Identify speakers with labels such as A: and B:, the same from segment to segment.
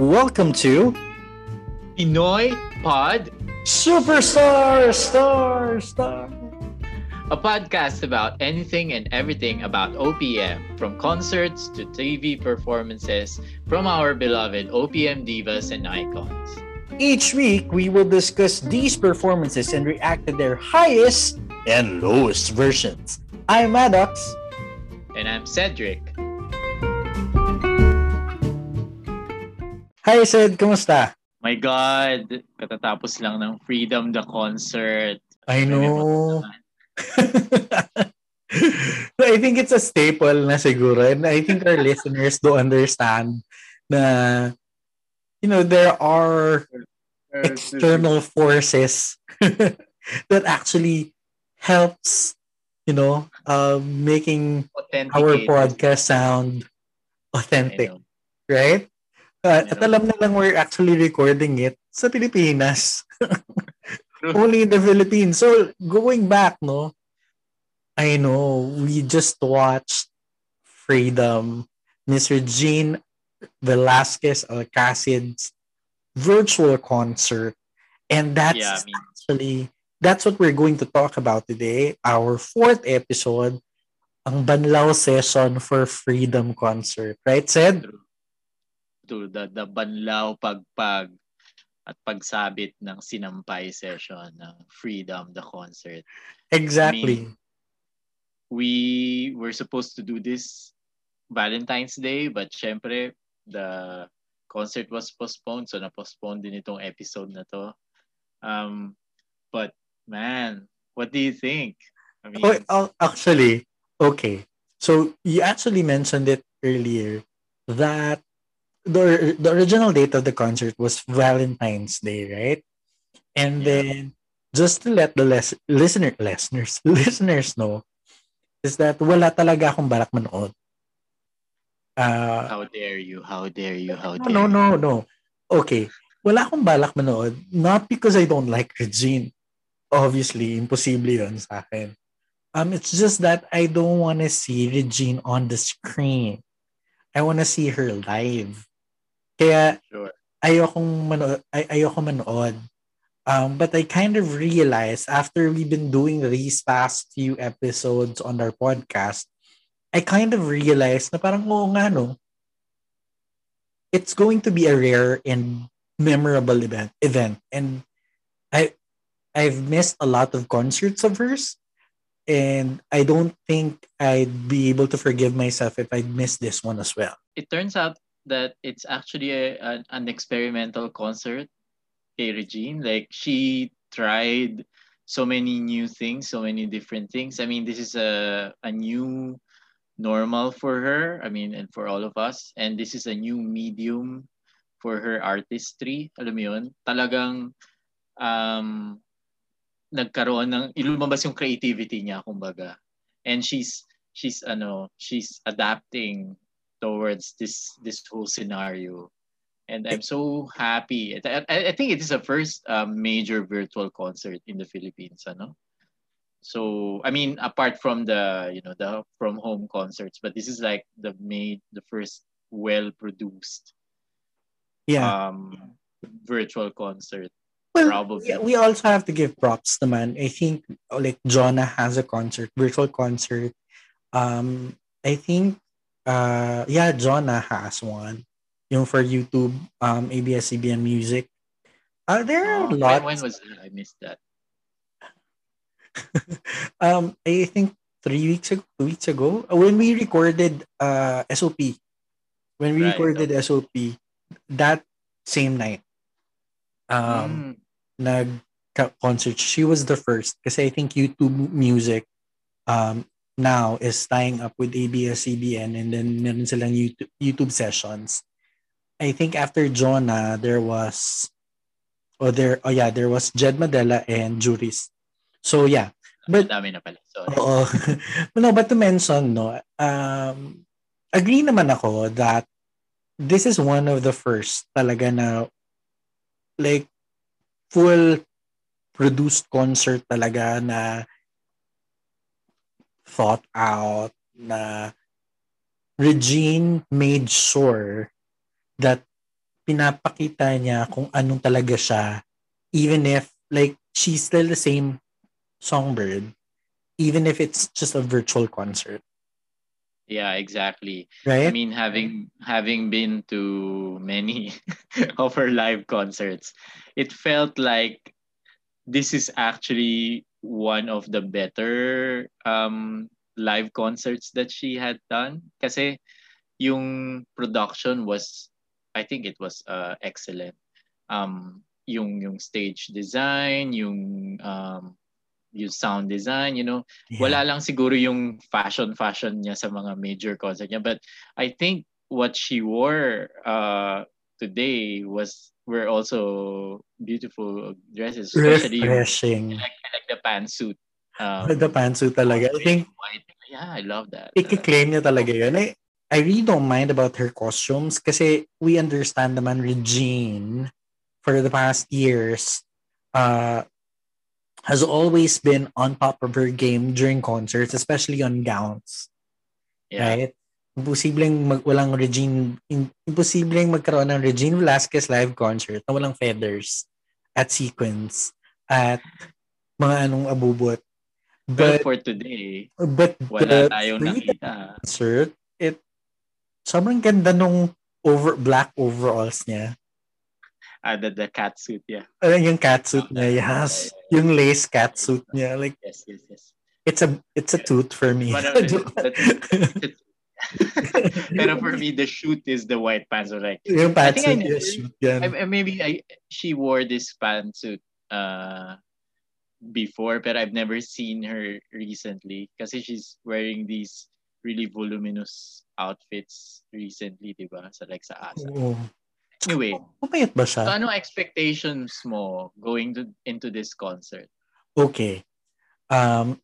A: Welcome to
B: Pinoy Pod,
A: Superstar Star Star.
B: a podcast about anything and everything about OPM, from concerts to TV performances from our beloved OPM divas and icons.
A: Each week, we will discuss these performances and react to their highest and lowest versions. I'm Maddox.
B: And I'm Cedric.
A: Hi, Sid. Kumusta?
B: My God, katatapos lang ng Freedom the Concert.
A: I know. I think it's a staple na siguro. And I think our listeners do understand na, you know, there are external forces that actually helps, you know, uh, making our podcast sound authentic, right? Uh, at alam na lang we're actually recording it sa Pilipinas. Only in the Philippines. So, going back, no, I know, we just watched Freedom, Mr. Jean Velasquez Alcacid's virtual concert. And that's
B: Yeah, I mean,
A: actually, that's what we're going to talk about today. Our fourth episode, ang Banlaw session for Freedom concert. Right, Sed?
B: To the, the banlaw pagpag at pagsabit ng sinampay session ng Freedom the Concert.
A: Exactly.
B: we were supposed to do this Valentine's Day, but syempre, the concert was postponed, so na-postpone din itong episode na to. Um, but man, what do you think? I mean,
A: Oh, oh, actually, okay. So you actually mentioned it earlier that the the original date of the concert was Valentine's Day, right? And
B: Yeah.
A: then just to let the les- listener listeners listeners know is that wala talaga akong balak manood. Uh,
B: how dare you? How dare you? How
A: no,
B: dare
A: no,
B: you?
A: no, no. Okay. Wala akong balak manood. Not because I don't like Regine. Obviously, imposible yun sa akin. Um, it's just that I don't want to see Regine on the screen. I want to see her live. Kaya
B: Sure.
A: ayokong manood, ay, ayoko manood. Um, but I kind of realized after we've been doing these past few episodes on our podcast, I kind of realized na parang oo nga no, it's going to be a rare and memorable event event and I I've missed a lot of concerts of hers and I don't think I'd be able to forgive myself if I'd miss this one as well.
B: It turns out that it's actually a, an, an experimental concert kay Regine. Like, she tried so many new things, so many different things. I mean, this is a, a new normal for her. I mean, and for all of us. And this is a new medium for her artistry. Alam mo yun? Talagang um, nagkaroon ng ilumabas yung creativity niya kumbaga. And she's she's ano, she's adapting towards this this whole scenario. And I'm so happy. I, I think it is the first um, major virtual concert in the Philippines, ano? So, I mean, apart from the, you know, the from home concerts, but this is like the made the first well-produced
A: Yeah.
B: um virtual concert.
A: well,
B: probably.
A: we, we also have to give props to man. I think like Jonah has a concert, virtual concert. Um I think uh yeah, Jonah has one. Yung for YouTube, um ABS-CBN Music. Uh, there are
B: Oh,
A: lots.
B: when, was that? I missed that.
A: um, I think three weeks ago, two weeks ago, when we recorded uh, SOP, when we
B: Right,
A: recorded SOP, that same night, um,
B: Mm,
A: nag concert. She was the first Because I think YouTube Music um, now is tying up with ABS-CBN and then meron silang YouTube, YouTube sessions. I think after Jonah, there was, oh there, oh yeah, there was Jed Madela and Juris. So yeah, but
B: dami na pala. Sorry.
A: Oo. no, but to mention, no, um, agree naman ako that this is one of the first talaga na like full produced concert talaga na thought out na Regine made sure that pinapakita niya kung anong talaga siya even if like she's still the same songbird even if it's just a virtual concert.
B: Yeah exactly.
A: Right?
B: i mean having having been to many of her live concerts it felt like this is actually one of the better um live concerts that she had done kasi yung production was I think it was uh, excellent um yung yung stage design yung um yung sound design, you know. Yeah. Wala lang siguro yung fashion fashion niya sa mga major concert niya. But I think what she wore uh, today was were also beautiful dresses.
A: Especially Refreshing.
B: Like, like the pantsuit.
A: Um, the pantsuit talaga. I think,
B: white. yeah, I love that.
A: I-claim niya talaga yun. I, I really don't mind about her costumes kasi we understand naman Regine for the past years uh, has always been on top of her game during concerts, especially on gowns. Yeah. Right? Imposibleng mag, walang Regine, imposibleng magkaroon ng Regine Velasquez live concert na walang feathers at sequence at mga anong abubot.
B: But, well, for today,
A: but
B: wala tayong nakita.
A: Concert, it, sobrang ganda nung over, black overalls niya.
B: Ah, the, the cat suit, yeah.
A: Uh, yung cat suit oh, niya, yes. Yeah, Yung lace cat suit niya. Like,
B: yes, yes, yes.
A: It's a it's a tooth for me.
B: Pero for me, the shoot is the white pants. So like,
A: yung pantsuit, I think I never, shoot yan.
B: I, maybe I, she wore this pantsuit uh, before, but I've never seen her recently kasi she's wearing these really voluminous outfits recently, di ba? So like sa ASA.
A: Oo.
B: Anyway,
A: Pumayat ba siya?
B: So ano expectations mo going to, into this concert?
A: Okay. Um,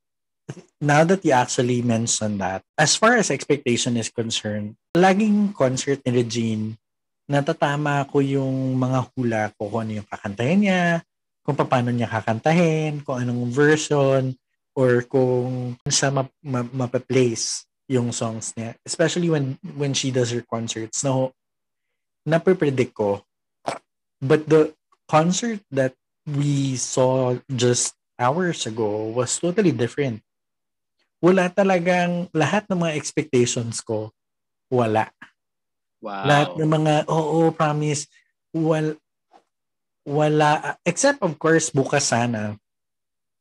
A: now that you actually mentioned that, as far as expectation is concerned, laging concert ni Regine, natatama ko yung mga hula ko kung ano yung kakantahin niya, kung paano niya kakantahin, kung anong version, or kung siya map, map, mapaplace yung songs niya. Especially when when she does her concerts. No, nape-predict ko. But the concert that we saw just hours ago was totally different. Wala talagang lahat ng mga expectations ko. Wala.
B: Wow.
A: Lahat ng mga, oo, oh, promise, wal, wala. Except, of course, bukas sana.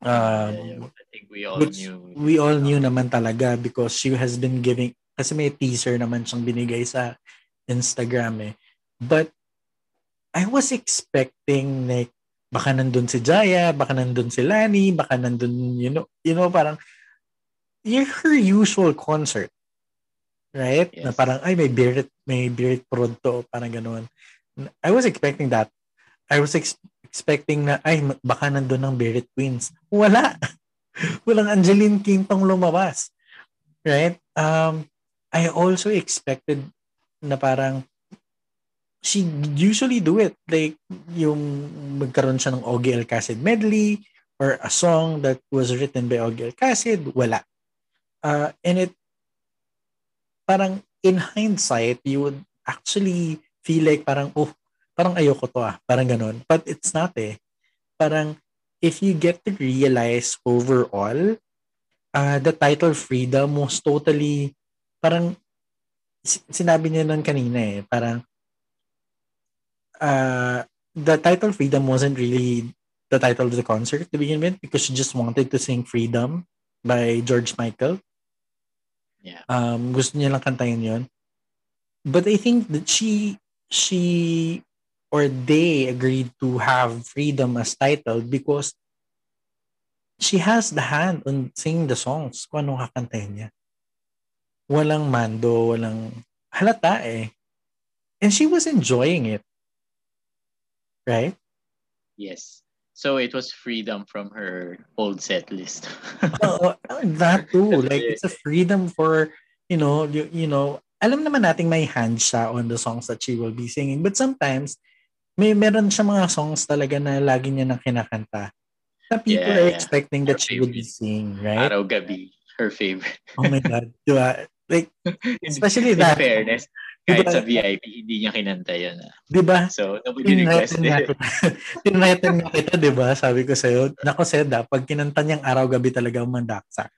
A: Um,
B: yeah, I think we all knew.
A: We all knew naman talaga because she has been giving, kasi may teaser naman siyang binigay sa Instagram eh. But I was expecting like baka nandun si Jaya, baka nandun si Lani, baka nandun, you know, you know, parang her usual concert. Right? Yes. Na parang, ay, may Birit, may Birit Pronto, parang ganoon. I was expecting that. I was ex- expecting na, ay, baka nandun ng Birit Queens. Wala. Walang Angeline Quintong lumabas. Right? Um, I also expected na parang she usually do it. Like, yung magkaroon siya ng Ogie Alcacid medley or a song that was written by Ogie Alcacid, wala. Uh, and it, parang in hindsight, you would actually feel like parang, oh, parang ayoko to ah. Parang ganun. But it's not eh. Parang, if you get to realize overall, uh, the title Freedom was totally, parang, sinabi niya nun kanina eh, parang, uh, the title Freedom wasn't really the title of the concert to begin with because she just wanted to sing Freedom by George Michael.
B: Yeah.
A: Um, gusto niya lang kantayin yon. But I think that she, she, or they agreed to have Freedom as title because she has the hand on singing the songs kung anong kakantahin niya. Walang mando, walang halata eh. And she was enjoying it. right?
B: Yes. So it was freedom from her old set list.
A: oh, that too. Like it's a freedom for, you know, you, you know, alam naman nating may hand siya on the songs that she will be singing. But sometimes, may meron siya mga songs talaga na lagi niya nang kinakanta. Na people yeah, are expecting that she would be singing, right?
B: Araw Gabi, her favorite.
A: oh my God. Diba? Like, especially in that.
B: fairness, Kahit sa VIP, hindi niya kinanta yan. Ah.
A: Di ba?
B: So, nobody requested.
A: Tinretan nga kita, di ba? Sabi ko sa'yo, nako Seda, pag kinanta niyang araw-gabi talaga mandaksa.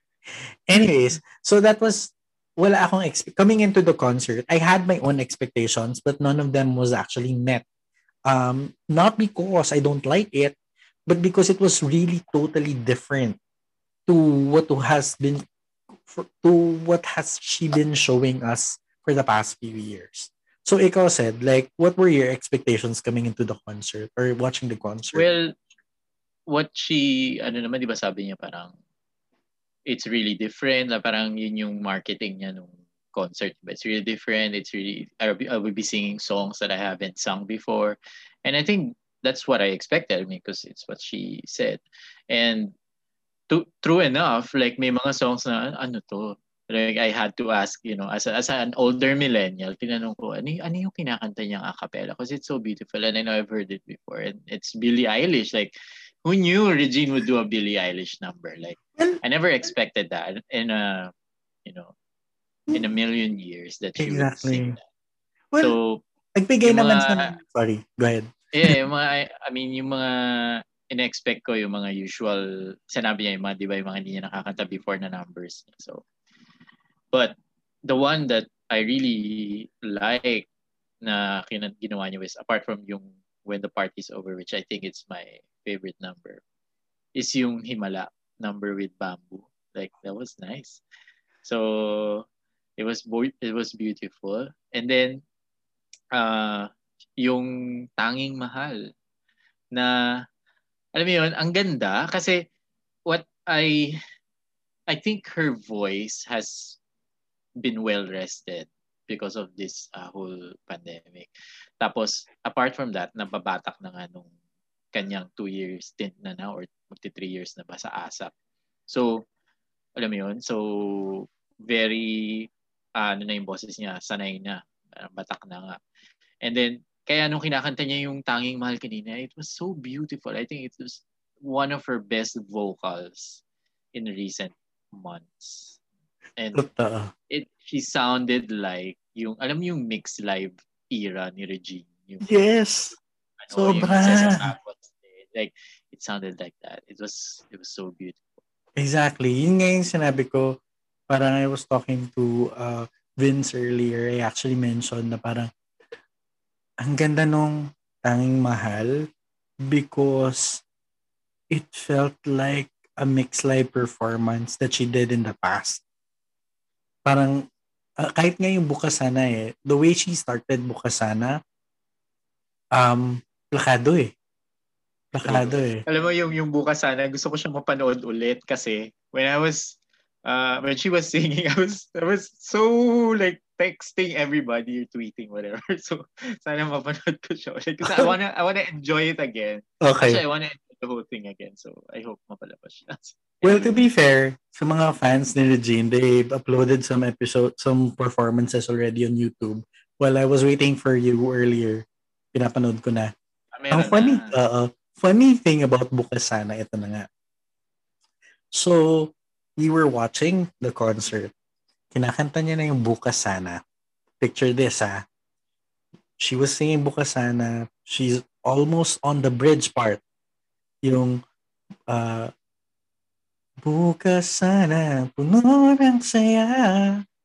A: Anyways, so that was, wala akong, expe- coming into the concert, I had my own expectations, but none of them was actually met. Um, not because I don't like it, but because it was really totally different to what has been to what has she been showing us for the past few years. So ikaw said, like, what were your expectations coming into the concert or watching the concert?
B: Well, what she, ano naman, di ba sabi niya parang, it's really different, na parang yun yung marketing niya nung concert. But it's really different. It's really, I will, be, singing songs that I haven't sung before. And I think that's what I expected, I mean, because it's what she said. And to, true enough, like may mga songs na, ano to, like I had to ask, you know, as, a, as an older millennial, tinanong ko, ano, ano yung kinakanta niyang a cappella? Because it's so beautiful and I know I've heard it before. And it's Billie Eilish. Like, who knew Regine would do a Billie Eilish number? Like, I never expected that in a, you know, in a million years that she exactly. would sing that.
A: Well, so, nagbigay naman mga, sa, sorry, go ahead.
B: yeah, yung mga, I mean, yung mga in-expect ko yung mga usual, sinabi niya yung mga, di ba, yung mga hindi niya nakakanta before na numbers. So, But the one that I really like na ginawa niyo is apart from yung When the Party's Over, which I think it's my favorite number, is yung Himala number with Bamboo. Like, that was nice. So, it was it was beautiful. And then, uh, yung Tanging Mahal na, alam mo yun, ang ganda kasi what I, I think her voice has been well rested because of this uh, whole pandemic. Tapos, apart from that, nababatak na nga nung kanyang two years stint na na or magti three years na ba sa ASAP. So, alam mo yun? So, very, uh, ano na yung boses niya, sanay na, uh, batak na nga. And then, kaya nung kinakanta niya yung tanging mahal kanina, it was so beautiful. I think it was one of her best vocals in recent months. And
A: Totoo.
B: it she sounded like yung alam yung mix live era ni Regine. Yung,
A: yes. Ano, Sobra.
B: like it sounded like that. It was it was so beautiful.
A: Exactly. Yun nga yung sinabi ko. Parang I was talking to uh, Vince earlier. I actually mentioned na parang ang ganda nung tanging mahal because it felt like a mixed live performance that she did in the past parang uh, kahit nga yung Bukasana eh, the way she started Bukasana, um, plakado eh. Plakado eh.
B: Alam mo yung yung Bukasana, gusto ko siyang mapanood ulit kasi when I was uh, when she was singing, I was I was so like texting everybody or tweeting whatever. So sana mapanood ko siya ulit kasi I wanna I wanna enjoy it again.
A: Okay.
B: Actually, I wanna the whole thing again. So I hope mapalabas siya.
A: Well, to be fair, sa mga fans ni Regine, they've uploaded some episode, some performances already on YouTube. While I was waiting for you earlier, pinapanood ko na.
B: Ah,
A: Ang funny, na. uh, funny thing about Bukasana, ito na nga. So, we were watching the concert. Kinakanta niya na yung Bukasana. Picture this, ha? She was singing Bukasana. She's almost on the bridge part. Yung uh, Bukas sana puno ng saya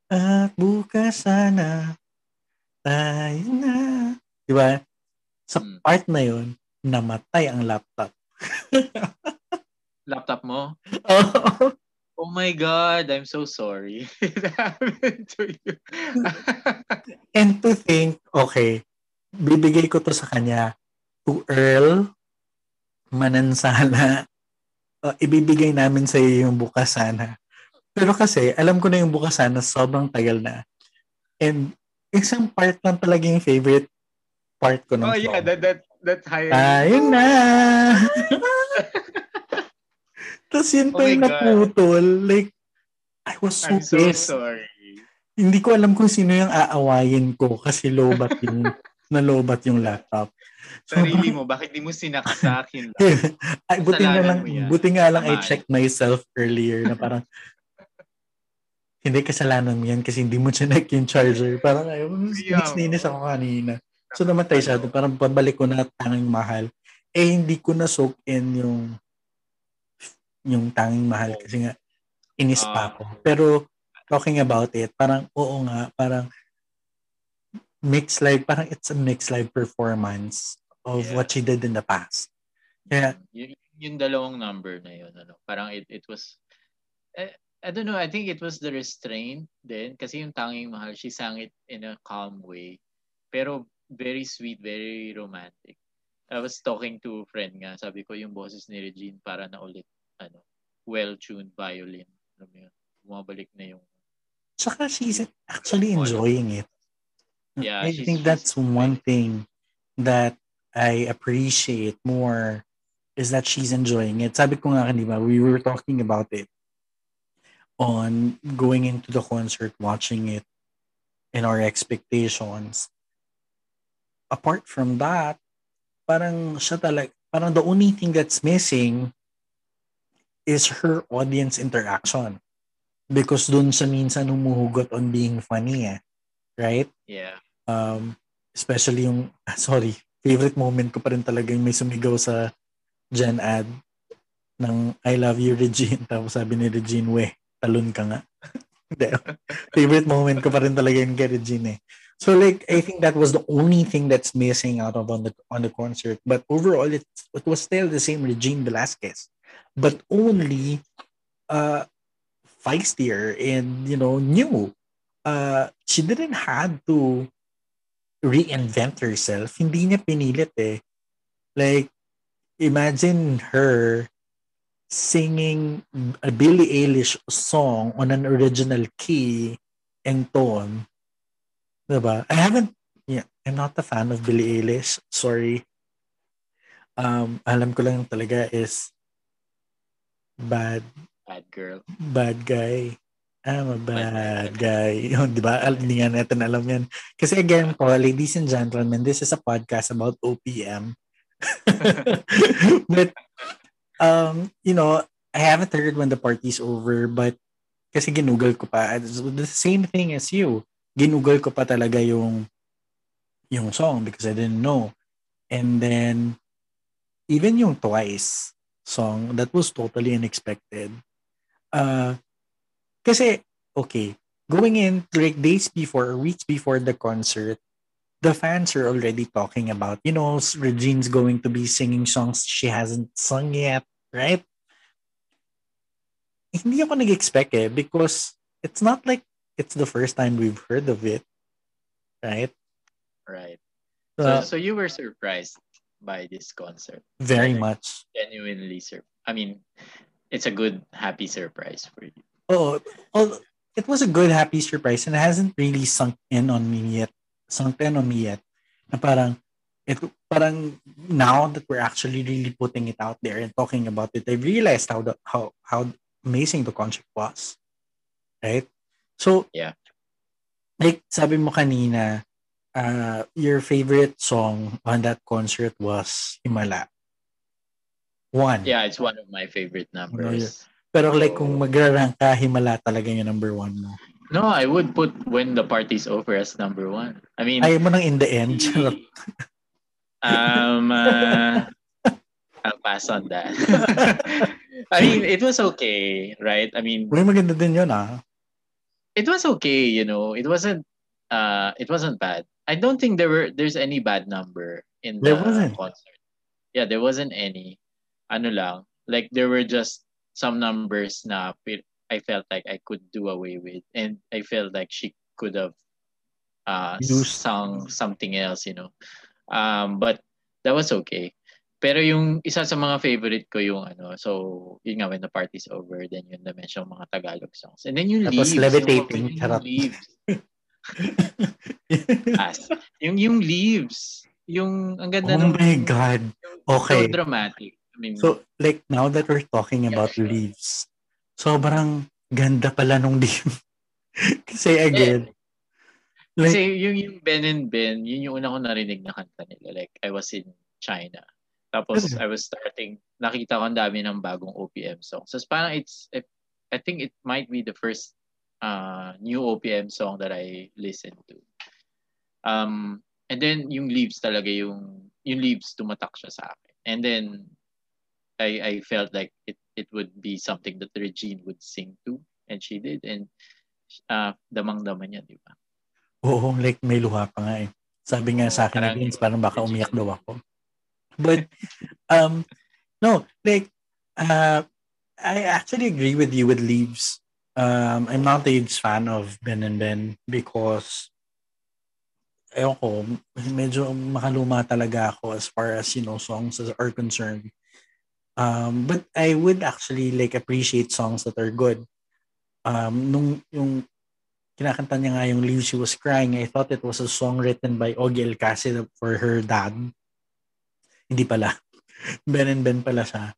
A: at bukas sana tayo na. Di ba? Sa hmm. part na yun, namatay ang laptop.
B: laptop mo?
A: Oo.
B: Oh my God, I'm so sorry. It happened to you.
A: And to think, okay, bibigay ko to sa kanya to Earl Manansala uh, ibibigay namin sa iyo yung bukas sana. Pero kasi, alam ko na yung bukas sana, sobrang tagal na. And isang part lang talaga yung favorite part ko ng
B: Oh song. yeah, that, that, that's higher.
A: Ayun na! Tapos yun pa oh yung naputol. Like, I was so,
B: I'm so
A: pissed.
B: sorry.
A: Hindi ko alam kung sino yung aawayin ko kasi lobat yung, nalobat yung laptop.
B: Sarili mo, bakit di mo sinaksakin lang?
A: Ay, buti nga lang, buti nga lang I checked myself earlier na parang hindi kasalanan mo yan kasi hindi mo chinek yung charger. Parang ayaw,
B: Yeah.
A: inis ako kanina. So namatay siya. Parang pabalik ko na tanging mahal. Eh, hindi ko na soak in yung yung tanging mahal kasi nga inis pa
B: Ah.
A: ako. Pero talking about it, parang oo nga, parang mixed live, parang it's a mixed live performance of
B: Yeah.
A: what she did in the past. Kaya,
B: Y- yung dalawang number na yun, ano, parang it, it was, eh, I don't know, I think it was the restraint din. Kasi yung tanging mahal, she sang it in a calm way. Pero very sweet, very romantic. I was talking to a friend nga, sabi ko yung boses ni Regine para na ulit, ano, well-tuned violin. Alam mo yun, bumabalik na yung,
A: tsaka she's actually enjoying it.
B: Yeah,
A: I
B: she's-
A: think
B: she's
A: that's one thing that I appreciate more is that she's enjoying it. Sabi ko nga kanina, we were talking about it on going into the concert, watching it, and our expectations. Apart from that, parang siya talaga, parang the only thing that's missing is her audience interaction. Because dun siya minsan humuhugot on being funny eh. Right?
B: yeah.
A: Um, especially yung, sorry, favorite moment ko pa rin talaga yung may sumigaw sa Gen Ad ng I love you Regine. Tapos sabi ni Regine, we, talon ka nga. Favorite moment ko pa rin talaga yun kay Regine eh. So like, I think that was the only thing that's missing out of on the on the concert. But overall, it, it was still the same Regine Velasquez. But only uh, feistier and, you know, new. Uh, she didn't have to reinvent herself. Hindi niya pinilit eh. Like, imagine her singing a Billie Eilish song on an original key and tone. Diba? I haven't, yeah, I'm not a fan of Billie Eilish. Sorry. Um, alam ko lang talaga is bad,
B: Bad girl.
A: bad guy. I'm a
B: Bad
A: guy. Yun, di ba? Hindi nga natin alam yan. Kasi again po, ladies and gentlemen, this is a podcast about OPM. but, um, you know, I haven't heard when the party's over, but kasi ginugol ko pa. The same thing as you. Ginugol ko pa talaga yung yung song because I didn't know. And then, even yung Twice song, that was totally unexpected. Uh, kasi, okay, going in like days before, weeks before the concert, the fans are already talking about, you know, Regine's going to be singing songs she hasn't sung yet, right? Hindi ako nag-expect eh because it's not like it's the first time we've heard of it, right?
B: Right.
A: Uh,
B: so, so you were surprised by this concert.
A: very
B: Like,
A: much.
B: Genuinely sur- I mean, it's a good, happy surprise for you.
A: Oh, oh, it was a good happy surprise and it hasn't really sunk in on me yet. Sunk in on me yet. Na parang it parang now that we're actually really putting it out there and talking about it, I realized how the how how amazing the concert was. Right? So
B: Yeah.
A: Like sabi mo kanina, uh, your favorite song on that concert was Himala. One.
B: Yeah, it's one of my favorite numbers.
A: Pero like kung magra-rank ka, Himala talaga yung number one mo.
B: No, I would put when the party's over as number one. I mean,
A: Ayaw mo nang in the end.
B: Um, uh, I'll pass on that. I mean, it was okay, right? I mean,
A: Uy, maganda din yun ah.
B: it was okay. You know, it wasn't. Uh, it wasn't bad. I don't think there were. There's any bad number in the
A: There wasn't.
B: concert. Yeah, there wasn't any. Ano lang, like there were just some numbers na I felt like I could do away with, and I felt like she could have uh sung something else, you know. Um, but that was okay. Pero yung isa sa mga favorite ko yung ano, so yun nga when the party's over, then yun na mention mga Tagalog songs. And then yung
A: Tapos
B: leaves.
A: levitating,
B: Yung, yung leaves. As, yung, yung leaves. Yung, ang ganda
A: oh
B: nung-
A: my God. Okay.
B: So dramatic.
A: So, like, now that we're talking
B: Yeah,
A: about
B: sure.
A: leaves, sobrang ganda pala nung leaf. Kasi again, like,
B: Kasi yung, yung Ben and Ben, yun yung una ko narinig na kanta nila. Like, I was in China. Tapos? I was starting, nakita ko ang dami ng bagong OPM songs. So, parang it's, it, I think it might be the first uh, new OPM song that I listened to. Um, and then yung leaves talaga yung yung leaves tumatak siya sa akin. And then I I felt like it it would be something that Regine would sing to and she did and uh, damang-dama niya, di ba?
A: Oo, like may luha pa nga eh. Sabi nga sa akin ni Vince, parang baka umiyak daw ako. But, um, no, like, uh, I actually agree with you with Leaves. Um, I'm not a huge fan of Ben and Ben because ewan ko, medyo makaluma talaga ako as far as, you know, songs are concerned. Um, but I would actually like appreciate songs that are good. Um, nung yung kinakanta niya nga yung Leave She Was Crying, I thought it was a song written by Ogie Alcacid for her dad. Hindi pala. Ben and Ben pala siya.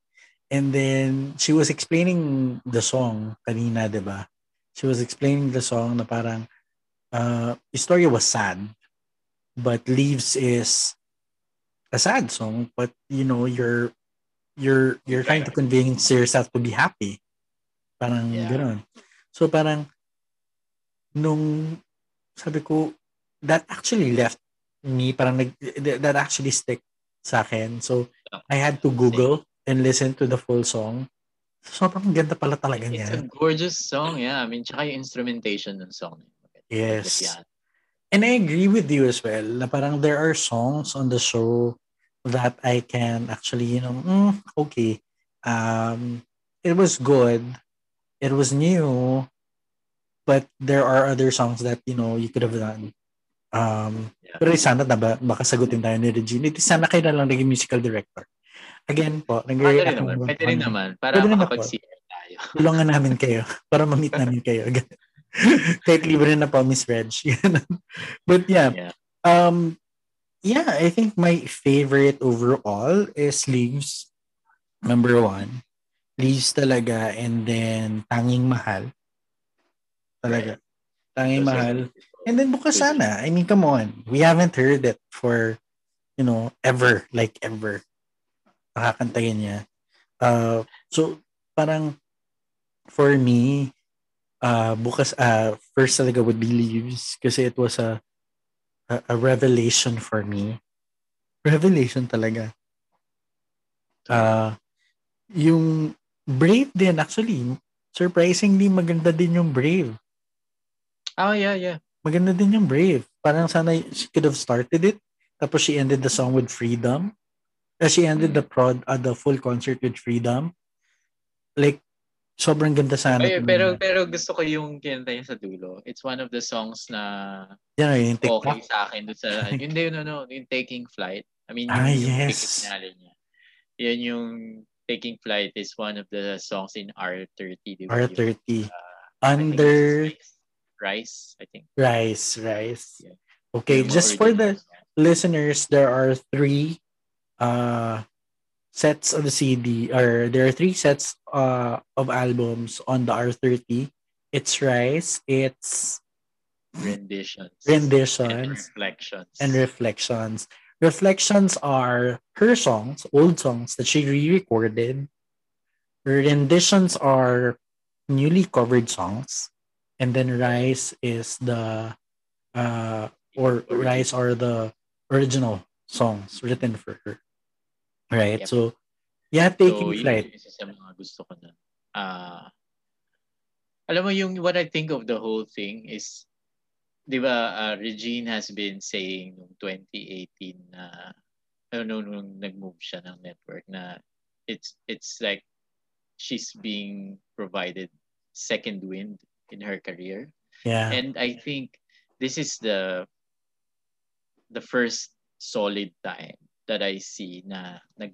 A: And then, she was explaining the song kanina, di ba? She was explaining the song na parang, uh, the story was sad, but Leaves is a sad song, but you know, you're, you're, you're trying to convince yourself to be happy. Parang yeah. gano'n. So parang, nung, sabi ko, that actually left me, parang nag, that actually stick sa akin. So, I had to Google and listen to the full song. Sobrang ganda pala talaga niya.
B: It's a gorgeous song, yeah. I mean, tsaka yung instrumentation ng song.
A: Yes. And I agree with you as well na parang there are songs on the show that I can actually, you know, mm, okay. Um, it was good. It was new. But there are other songs that, you know, you could have done. Um, yeah. Pero sana na ba, baka sagutin tayo ni Regine. Sana kayo na lang naging musical director. Again po,
B: nag-react naman. Pwede rin naman. Para pwede makapag-CR tayo.
A: Tulungan namin kayo. Para ma-meet namin kayo. Kahit libre na po, Miss Reg. But yeah. yeah. Um, yeah, I think my favorite overall is Leaves. Number one. Leaves talaga. And then, Tanging Mahal. Talaga. Tanging Mahal. And then bukas sana. I mean, come on. We haven't heard it for, you know, ever. Like ever nakakantayin niya. Uh, so, parang, for me, uh, bukas, uh, first talaga would be Leaves kasi it was a, a, a revelation for me. Revelation talaga. Uh, yung Brave din, actually, surprisingly maganda din yung Brave.
B: Oh, yeah, yeah.
A: Maganda din yung Brave. Parang sana she could have started it. Tapos she ended the song with Freedom. As she ended the prod, uh, the full concert with Freedom. Like, sobrang ganda sana.
B: Ay, pero, pero gusto ko yung kinanta niya sa dulo. It's one of the songs na
A: yeah, yung
B: okay sa akin. Doon sa, hindi, no, no, yung Taking Flight. I mean,
A: ah,
B: yung,
A: yes.
B: yung niya. Yan yung Taking Flight is one of the songs in R30. Diba?
A: R30. Yung, uh, Under...
B: Rice, I think.
A: Rice, Rice. Yeah. Okay, just for the listeners, there are three uh, sets of the CD, or there are three sets uh, of albums on the R30. It's Rise, it's
B: renditions,
A: renditions,
B: and reflections,
A: and reflections. Reflections are her songs, old songs that she re-recorded. Renditions are newly covered songs, and then Rise is the uh, or Rise are the original songs written for her. Right. Yep. So, yeah, taking so, flight.
B: Yun isa sa mga gusto ko na. Uh, alam mo yung what I think of the whole thing is, di ba, uh, Regine has been saying noong 2018 na, uh, no, nung nag-move siya ng network na it's it's like she's being provided second wind in her career.
A: Yeah.
B: And I think this is the the first solid time that I see na nag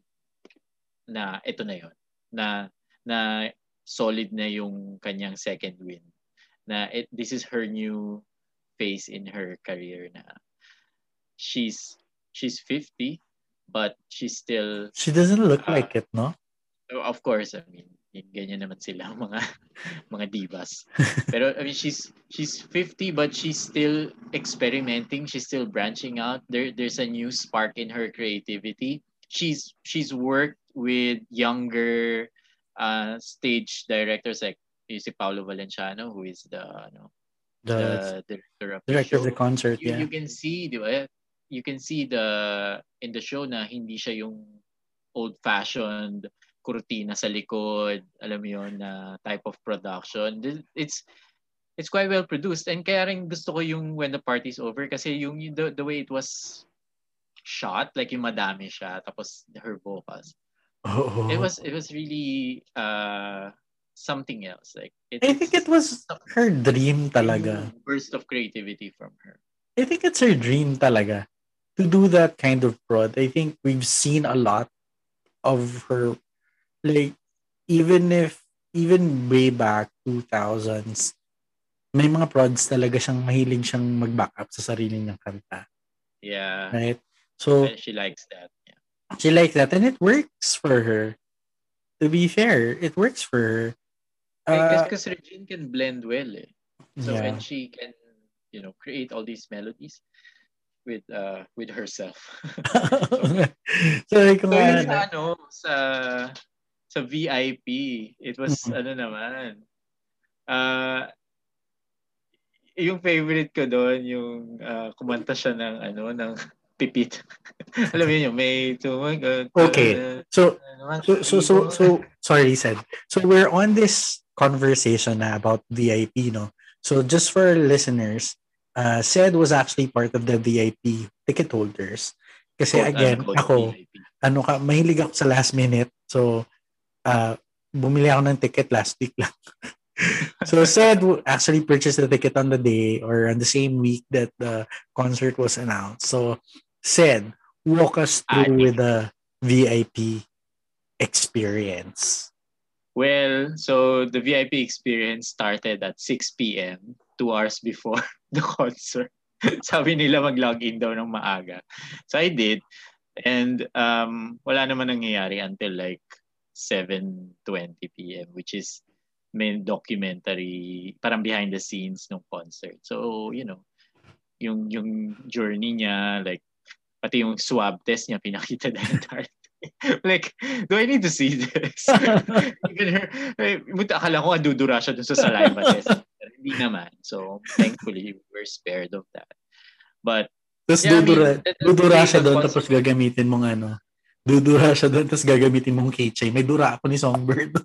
B: na ito na yon na na solid na yung kanyang second win. Na it, this is her new phase in her career na she's she's 50 but she's still
A: she doesn't look uh, like it no?
B: Of course i mean ganyan naman sila mga mga divas. Pero I mean she's she's 50 but she's still experimenting, she's still branching out. There there's a new spark in her creativity. She's she's worked with younger uh stage directors like si Paolo Valenciano who is the ano
A: The,
B: the director of
A: director of
B: the
A: the
B: show.
A: concert,
B: You,
A: yeah.
B: you can see, di ba? You can see the in the show na hindi siya yung old-fashioned kurtina sa likod, alam mo yun, na type of production. It's it's quite well produced and kaya rin gusto ko yung when the party's over kasi yung, the, the way it was shot, like yung madami siya, tapos her vocals.
A: Oo.
B: It was it was really uh something else. Like it,
A: I think it was her dream talaga.
B: burst of creativity from her.
A: I think it's her dream talaga to do that kind of prod. I think we've seen a lot of her like even if even way back 2000s may mga prods talaga siyang mahiling siyang mag-back up sa sarili niyang kanta.
B: Yeah.
A: Right? So,
B: And she likes that. Yeah.
A: she likes that and it works for her. To be fair, it works for her. Uh,
B: Because Regine can blend well eh. So
A: yeah.
B: and she can, you know, create all these melodies with uh with herself.
A: so,
B: so
A: kung
B: yun sa ano sa sa VIP, it was
A: Mhm.
B: ano naman. Uh yung favorite ko doon yung uh, kumanta siya ng ano ng pipit. Alam mo yun, may tumagot.
A: Okay. So, So, so, so, so, sorry, said. So we're on this conversation na about VIP, no? So just for listeners, uh, said was actually part of the VIP ticket holders. Kasi again, ako, ano ka, mahilig ako sa last minute. So, uh, bumili ako ng ticket last week lang. so said actually purchased the ticket on the day or on the same week that the concert was announced. So said, walk us through with the VIP experience.
B: Well, so the VIP experience started at 6 p.m., two hours before the concert. Sabi nila mag-login daw ng maaga. So I did. And um, wala naman nangyayari until like 7.20 p.m., which is main documentary, parang behind the scenes ng concert. So, you know, yung, yung journey niya, like, pati yung swab test niya, pinakita the entire like, do I need to see this? Even her, eh, buta akala ko dudura siya dun sa saliva test. Pero hindi naman. So, thankfully, we're spared of that. But,
A: Tapos
B: Yeah, I mean,
A: dudura, dudura siya doon tapos gagamitin mong ano. Dudura siya doon tapos gagamitin mong keychain. May dura ako ni Songbird.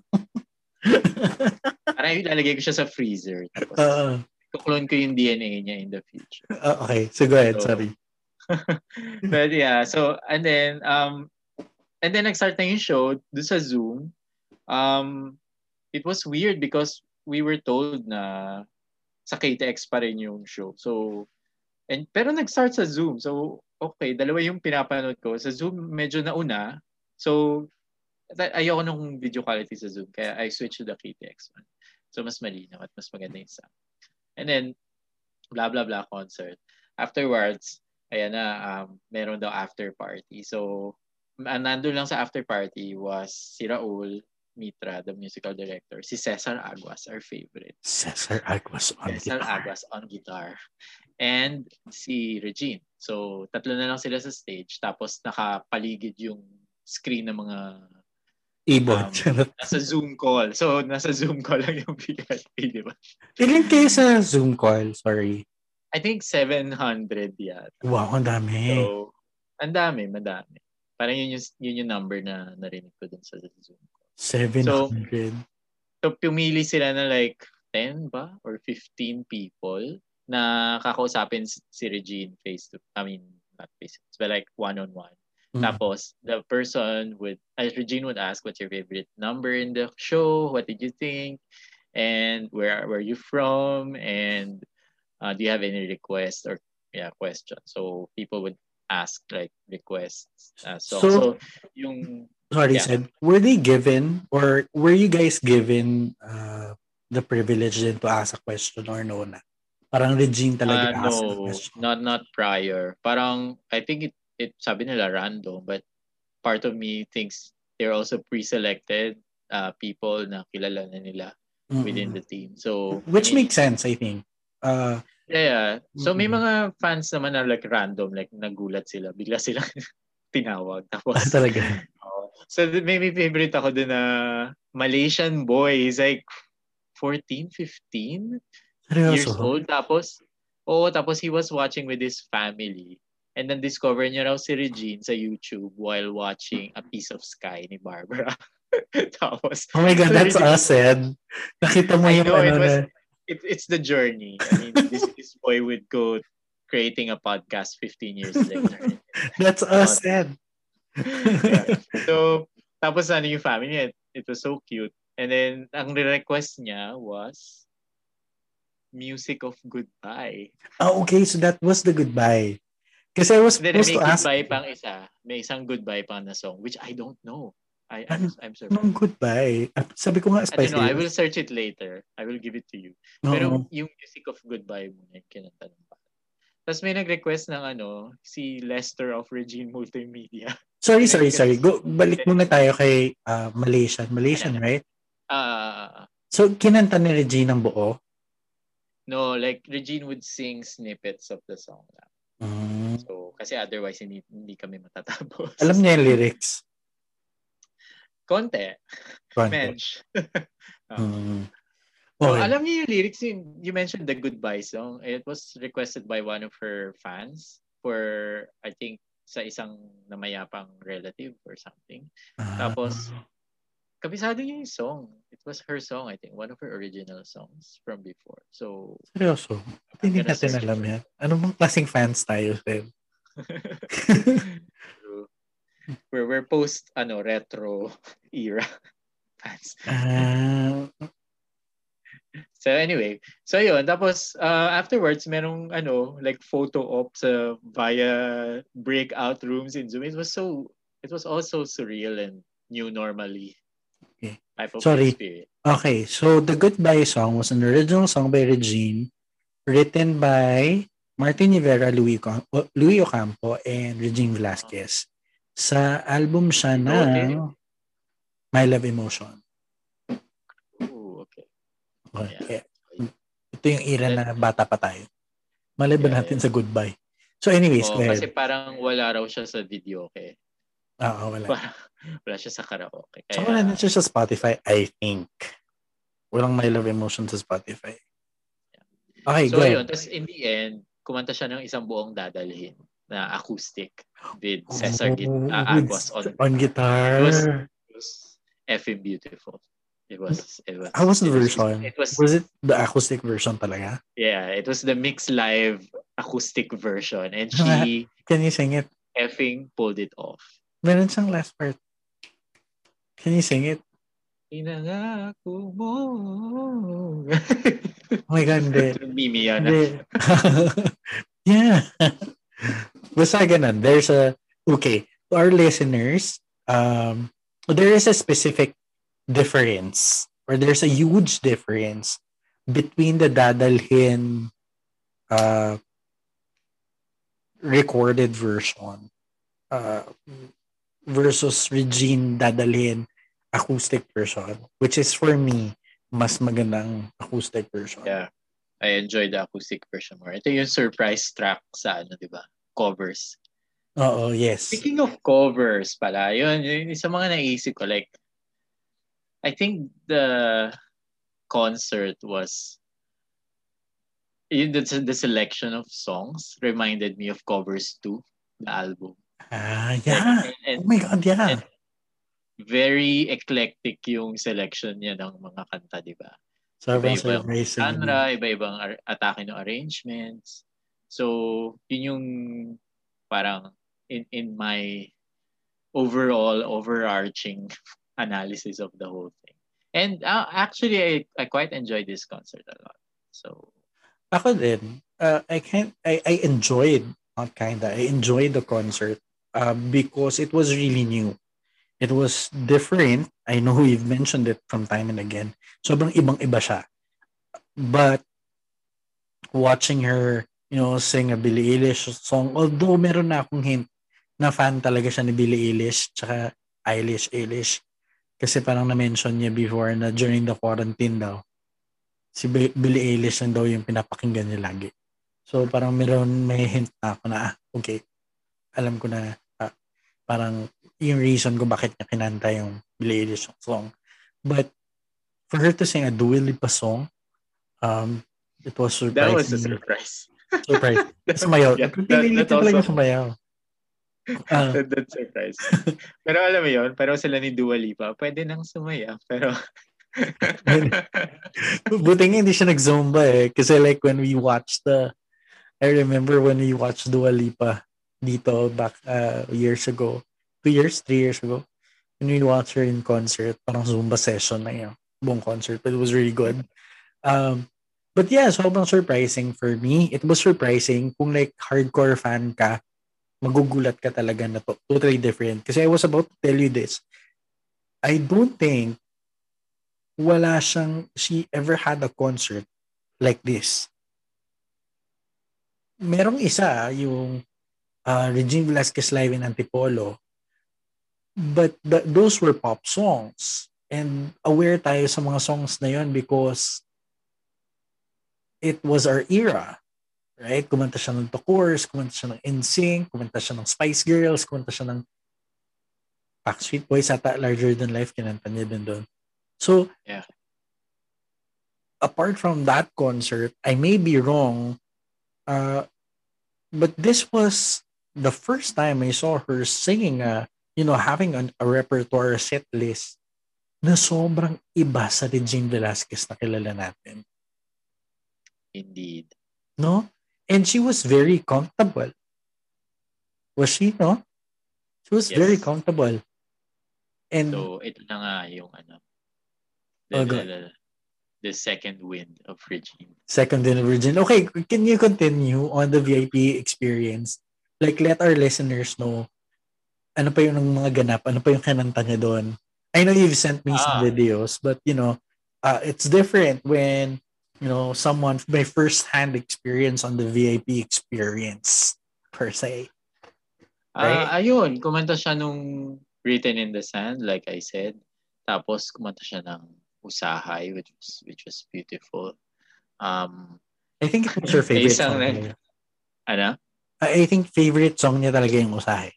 B: parang ilalagay ko siya sa freezer. Tapos,
A: Oo.
B: kuklone ko yung DNA niya in the future.
A: Ah, okay. So go ahead.
B: So,
A: Sorry.
B: but yeah, so and then um and then nag-start na yung show do sa Zoom. Um it was weird because we were told na sa KTX pa rin yung show. So and pero nag-start sa Zoom. So okay, dalawa yung pinapanood ko. Sa Zoom medyo nauna. So ayoko nung video quality sa Zoom kaya I switched to the KTX one. So mas malinaw at mas maganda yung sound. And then blah blah blah concert. Afterwards, ayan na, um, meron daw after party. So, nandun lang sa after party was si Raul Mitra, the musical director. Si Cesar Aguas, our favorite.
A: Cesar Aguas on
B: Cesar
A: guitar.
B: Aguas on guitar. And si Regine. So, tatlo na lang sila sa stage. Tapos, nakapaligid yung screen ng mga
A: Ibon.
B: Um, nasa Zoom call. So, nasa Zoom call lang yung VIP, di ba?
A: Ilan kayo sa Zoom call? Sorry.
B: I think 700 yata.
A: Wow, ang dami.
B: So, ang dami, madami. Parang yun yung, yun yung number na narinig ko dun sa Zoom.
A: 700.
B: So, pumili sila na like 10 ba? Or 15 people na kakausapin si Regine face to, I mean, not face but like one-on-one.
A: Mm.
B: Tapos, the person would, as Regine would ask, what's your favorite number in the show? What did you think? And where, where are you from? And uh, do you have any requests or, yeah, questions? So, people would ask like requests. Uh, so,
A: So-
B: so, yung,
A: Sorry,
B: Yeah.
A: said, were they given or were you guys given uh, the privilege din to ask a question or no na? Parang Regine talaga
B: uh,
A: ask a
B: no,
A: question.
B: not, not prior. Parang, I think it, it, sabi nila random, but part of me thinks they're also pre-selected uh, people na kilala na nila within the team. So,
A: Which
B: may-
A: makes sense, I think. Uh,
B: Yeah, yeah. So may mga fans naman na like random, like nagulat sila. Bigla sila tinawag. Tapos,
A: talaga.
B: Oo. So may, may favorite ako dun na Malaysian boy. He's like, 14, 15
A: Seryoso?
B: years old. Tapos, oo, tapos he was watching with his family. And then discover niya raw si Regine sa YouTube while watching A Piece of Sky ni Barbara. tapos,
A: Oh my God, that's us, Ed. Nakita mo
B: I
A: yung
B: know, it
A: ano
B: was,
A: na-
B: it, it's the journey. I mean, this, this boy would go creating a podcast 15 years later.
A: That's us, Ed.
B: Yeah. So, tapos ano yung family niya, it was so cute. And then, ang request niya was Music of Goodbye.
A: Oh, okay. So that was the goodbye. Kasi I was
B: Then may
A: supposed to ask,
B: goodbye pang isa. May isang goodbye pang na song, which I don't know. I, I'm, I'm sorry.
A: nung goodbye, sabi ko nga,
B: I don't know. I will search it later. I will give it to you.
A: Oo.
B: Pero yung music of goodbye muna yung kinanta ng. Tapos may nag-request ng ano, si Lester of Regine Multimedia.
A: sorry, sorry, sorry. Go, balik muna tayo kay ah, Malaysian. Malaysian, right?
B: Ah,
A: So, kinanta ni Regine ang buo.
B: no, like Regine would sing snippets of the song. lang.
A: Mm.
B: So, kasi otherwise hindi, hindi kami matatapos.
A: Alam niya yung lyrics.
B: Konti.
A: Konti.
B: Mensch.
A: Mm.
B: So,
A: Okay.
B: alam niyo yung lyrics, you mentioned the Goodbye song. It was requested by one of her fans for, I think, sa isang namayapang relative or something.
A: Ah,
B: Tapos, kabisado niya yung song. It was her song, I think. One of her original songs from before. So,
A: seryoso. Hindi natin alam yan. Ano bang klaseng fans tayo, Seb?
B: We're, we're post, ano, retro era fans.
A: Ah,
B: So anyway, so yun. Tapos uh, afterwards, merong ano, like photo op sa via breakout rooms in Zoom. It was so, it was also surreal and new normally
A: Okay.
B: type of
A: Sorry.
B: experience.
A: okay, so the Goodbye song was an original song by Regine written by Martin Rivera, Louis, Ocam- O- Louis Ocampo, and Regine Velasquez. Sa album siya ng My Love Emotion.
B: Okay.
A: Okay. Ito yung era na bata pa tayo. Malay ba
B: Yeah,
A: natin
B: yeah.
A: sa Goodbye? So anyways,
B: Oh, kasi parang wala raw siya sa video, okay?
A: Oo, wala.
B: Parang wala siya sa karaoke. Kaya,
A: Tsaka wala na siya sa Spotify, I think. Walang My Love Emotion sa Spotify. Okay,
B: so
A: go
B: yun,
A: ahead.
B: tapos in the end, kumanta siya ng isang buong dadalhin na acoustic with Cesar Git-
A: Oh,
B: uh, Aguas on
A: on guitar.
B: It was- It was effing beautiful. It was, it was.
A: How was the
B: it was-
A: version?
B: It was,
A: Was it the acoustic version talaga?
B: yeah, it was the mixed live acoustic version. And she
A: Can you sing it?
B: effing pulled it off.
A: Meron siyang last part. Can you sing it?
B: Inangako mo.
A: Oh my God, hindi.
B: Mimi yan.
A: Yeah. Basta ganun. There's a, okay, to our listeners, um, there is a specific difference or there's a huge difference between the dadalhin uh, recorded version uh, versus Regine dadalhin acoustic version which is for me mas magandang acoustic version.
B: Yeah. I enjoyed the acoustic version more. Ito yung surprise track sa ano, di ba? Covers.
A: Oo, yes.
B: Speaking of covers pala, yun, yun sa mga naisip ko, like, I think the concert was, the, the selection of songs reminded me of Covers 2, the album.
A: Ah, yeah.
B: Like, and,
A: Oh my God, yeah.
B: and very eclectic yung selection niya ng mga kanta, di ba?
A: Sobrang
B: iba-ibang
A: surprising.
B: genre, iba-ibang ar- atake ng arrangements. So, yun yung parang in, in my overall overarching analysis of the whole thing. And uh, actually, I, I quite enjoyed this concert a lot. So,
A: Ako din, uh, I can't, I, I enjoyed, not kinda, I enjoyed the concert uh, because it was really new. It was different. I know we've mentioned it from time and again. Sobrang ibang-iba siya. But watching her, you know, sing a Billie Eilish song, although meron na akong hint na fan talaga siya ni Billie Eilish tsaka Eilish Eilish. Kasi parang na-mention niya before na during the quarantine daw, si Bi- Billie Eilish lang daw yung pinapakinggan niya lagi. So parang meron may hint na ako na, ah, okay, alam ko na ah, parang yung reason ko bakit niya kinanta yung Billie Eilish song. But for her to sing a Dua Lipa song, um, it was surprising.
B: That was a surprise.
A: Surprise. Sumayaw.
B: Yeah, that- that
A: talaga
B: also-
A: sumayaw. Ah,
B: that, that's surprise. pero alam mo yun, pero sila ni Dua Lipa, pwede nang sumaya. Pero,
A: buti nga hindi siya nag-zumba eh. Kasi like when we watched the, I remember when we watched Dua Lipa dito back uh, years ago. Two years, three years ago. When we watched her in concert, parang Zumba session na yun. Buong concert. But it was really good. Um, but yeah, sobrang surprising for me. It was surprising kung like hardcore fan ka, magugulat ka talaga na to, totally different. Kasi I was about to tell you this. I don't think wala siyang, she ever had a concert like this. Merong isa, yung uh, Regine Velasquez live in Antipolo. But the, those were pop songs. And aware tayo sa mga songs na yon because it was our era. Right? Kumanta siya ng The Course, kumanta siya ng NSYNC, kumanta siya ng Spice Girls, kumanta siya ng Backstreet Boys ata Larger Than Life, kinanta niya din doon. So,
B: Yeah.
A: apart from that concert, I may be wrong, uh, but this was the first time I saw her singing, a, you know, having an, a repertoire set list na sobrang iba sa Regine Velasquez na kilala natin.
B: indeed.
A: No? And she was very comfortable. Was she, no? She was
B: Yes.
A: very comfortable. And
B: So, ito na nga yung ano,
A: Oh,
B: the,
A: go.
B: the, the, the second wind of Regine.
A: second in virgin. Okay, can you continue on the VIP experience? Like, let our listeners know ano pa yung mga ganap, ano pa yung kinanta niya doon. I know you've sent me some
B: Ah.
A: videos, but you know, uh, it's different when, you know, someone, my first-hand experience on the VIP experience, per se. Right?
B: Ah, ayun, kumanta siya nung Written in the Sand, like I said. Tapos kumanta siya ng Usahay, which was, which was beautiful. Um,
A: I think it was her favorite song. niya.
B: ano?
A: I think favorite song niya talaga yung Usahay.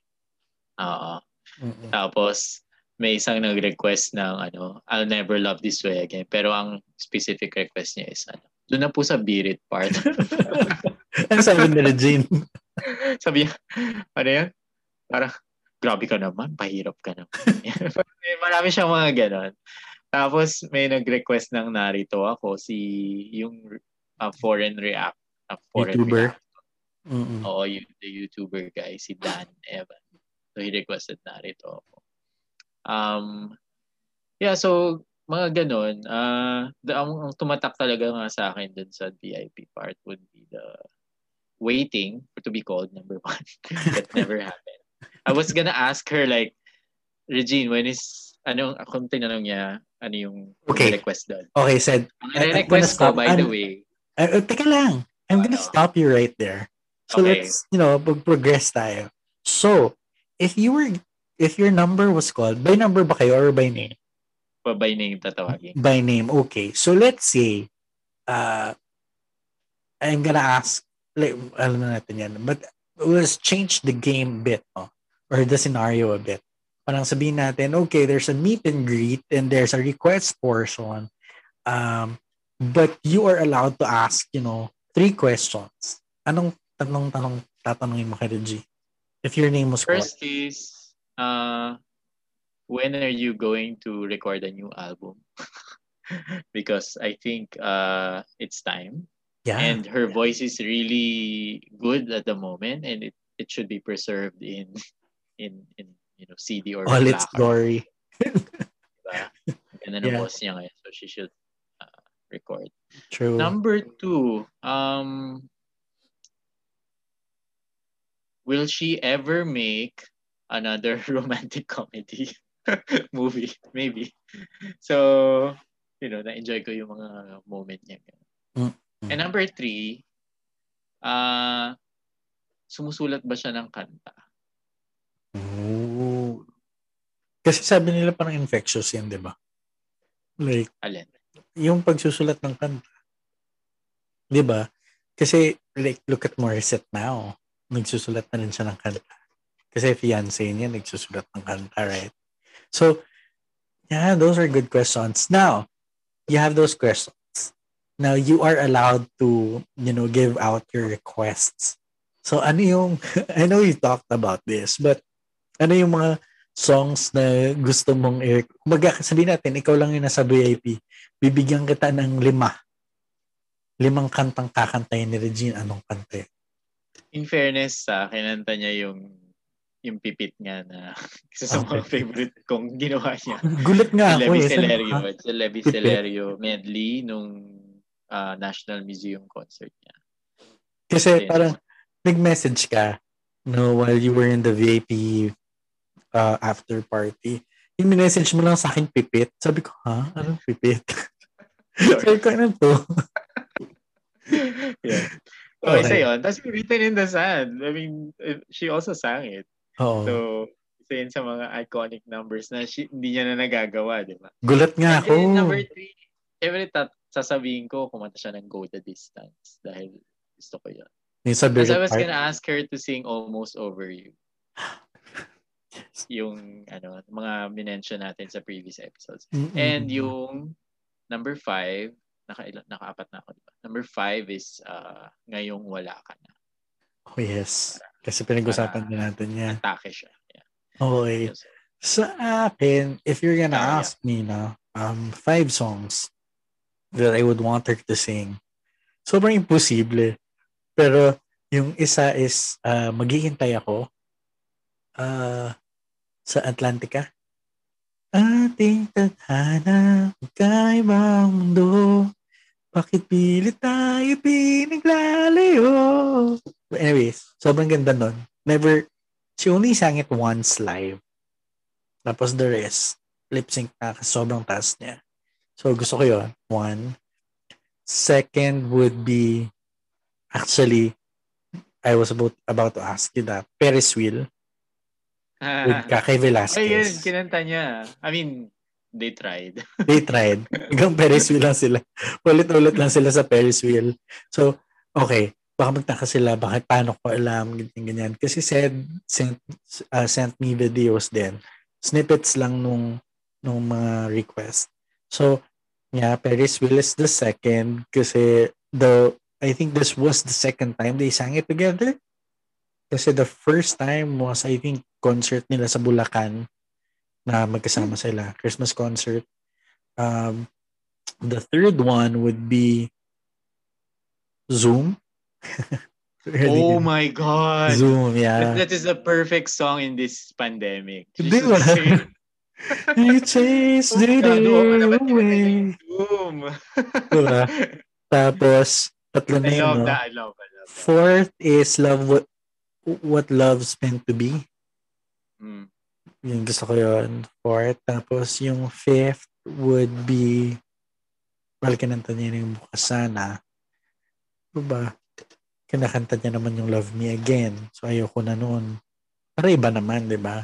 B: Oo.
A: Mm-mm.
B: Tapos, may isang nag-request ng ano, I'll never love this way again. Pero ang specific request niya is ano, doon na po sa Birit part.
A: Ano sabi nila, Jane?
B: Sabi niya, ano yan? Parang, grabe ka naman, pahirap ka naman. May Marami siyang mga ganon. Tapos, may nag-request ng narito ako, si yung uh, foreign react. Uh, foreign
A: YouTuber?
B: react.
A: Mm-mm.
B: Oo, yung, the YouTuber guy, si Dan Evan. So, he requested narito ako. Um, yeah, so, mga ganon. Uh, the, ang, ang tumatak talaga nga sa akin dun sa VIP part would be the waiting for to be called number one. That never happened. I was gonna ask her like, Regine, when is, ano, kung tinanong niya, ano yung
A: Okay.
B: request doon.
A: Okay, said,
B: Ang
A: I- I'm
B: request ko, by the
A: Ano?
B: way,
A: Uh, uh, teka lang. I'm gonna
B: Ano?
A: stop you right there. So
B: Okay.
A: let's, you know, progress tayo. So, if you were, if your number was called, by number ba kayo or by name?
B: pa by name tatawagin.
A: By name, okay. So let's say, uh, I'm gonna ask, like, alam na natin yan, but let's change the game bit, no? or the scenario a bit. Parang sabihin natin, okay, there's a meet and greet and there's a request portion. Um, but you are allowed to ask, you know, three questions. Anong tanong tanong tatanungin mo kay Reggie? If your name was called.
B: First is, uh, when are you going to record a new album? because I think uh, it's time.
A: Yeah.
B: And her voice is really good at the moment, and it, it should be preserved in in in you know CD or
A: all its glory.
B: Ganda ng
A: Yeah.
B: boss niya ngayon, so she should uh, record.
A: True.
B: Number two, um, will she ever make another romantic comedy movie? Maybe. So, you know, na-enjoy ko yung mga moment niya.
A: Mm.
B: And number three, uh, sumusulat ba siya ng kanta?
A: Ooh. Kasi sabi nila parang infectious yan, di ba? Like,
B: Alin?
A: yung pagsusulat ng kanta. Di ba? Kasi, like, look at Morissette now. Nagsusulat na rin siya ng kanta. Kasi fiancé niya, nagsusulat ng kanta, right? So, yeah, those are good questions. Now, you have those questions. Now, you are allowed to, you know, give out your requests. So, ano yung, I know you talked about this, but ano yung mga songs na gusto mong i- Kumbaga, sabihin natin, ikaw lang yung nasa VIP. Bibigyan kita ng lima. Limang kantang kakantayin ni Regine. Anong kanta?
B: In fairness, sa kinanta niya yung yung pipit nga na isa sa mga
A: Okay.
B: favorite kong ginawa niya.
A: Gulat nga ako eh.
B: Celerio.
A: "Ha?
B: A Levi? Celerio medley nung ah, National Museum concert niya.
A: Kasi
B: Ayun.
A: parang nag-message ka no, while you were in the VIP uh, after party. Yung message mo lang sa akin pipit. Sabi ko, ha? Anong pipit? Sabi ko, ano to?
B: yeah. Okay, isa yun. Tapos Written in the Sand. I mean, it- she also sang it.
A: Oo.
B: So, isa yun sa mga iconic numbers na she, hindi niya na nagagawa, di ba?
A: Gulat nga
B: And
A: ako.
B: number three, syempre, tat- sasabihin ko, kumanta siya ng Go the Distance dahil gusto ko yun. Because I was
A: Park.
B: gonna ask her to sing Almost Over You. Yung, ano, mga minention natin sa previous episodes.
A: Mm-mm.
B: And yung number five, naka, nakaapat na ako, diba? Number five is uh, Ngayong Wala Ka Na.
A: Oh, yes. Kasi pinag-usapan din natin yan.
B: Atake siya. Yeah.
A: Okay.
B: Yes.
A: Sa akin, if you're gonna
B: Ah, yeah.
A: ask me na, um, five songs that I would want her to sing, sobrang imposible. Pero yung isa is uh, maghihintay ako uh, sa Atlantica. Ating tadhana, magkaibang mundo, bakit pilit tayo pinaglalayo? But anyways, sobrang ganda nun. Never, she only sang it once live. Tapos the rest, lip sync na sobrang taas niya. So gusto ko yun. One. Second would be, actually, I was about about to ask you that. Ferris wheel with Kakay
B: Ay, yun,
A: Velasquez.
B: kinanta niya. I mean, they tried.
A: They tried. Hanggang Ferris wheel lang sila. Ulit-ulit lang sila sa Ferris wheel. So, okay. Baka magtaka sila, bakit paano ko alam, ganyan, ganyan. Kasi said, sent, uh, sent me videos din. Snippets lang nung, nung mga request. So, yeah, Ferris wheel is the second kasi the, I think this was the second time they sang it together. Kasi the first time was, I think, concert nila sa Bulacan na magkasama sila. Christmas concert. Um, the third one would be Zoom.
B: oh my God.
A: Zoom, yeah.
B: That, that is the perfect song in this pandemic.
A: Di ba? You chase the day away.
B: Zoom.
A: Diba? Tapos, tatlo na
B: I
A: yun,
B: love
A: no?
B: that. I love, I love that.
A: Fourth is Love What, What Love's Meant to Be.
B: Mm.
A: Yung gusto ko yun. Fourth. Tapos, yung fifth would be well, kinanta niya yung bukas sana. Diba? Kinakanta niya naman yung Love Me Again. So, ayoko na nun. Para iba naman, di ba?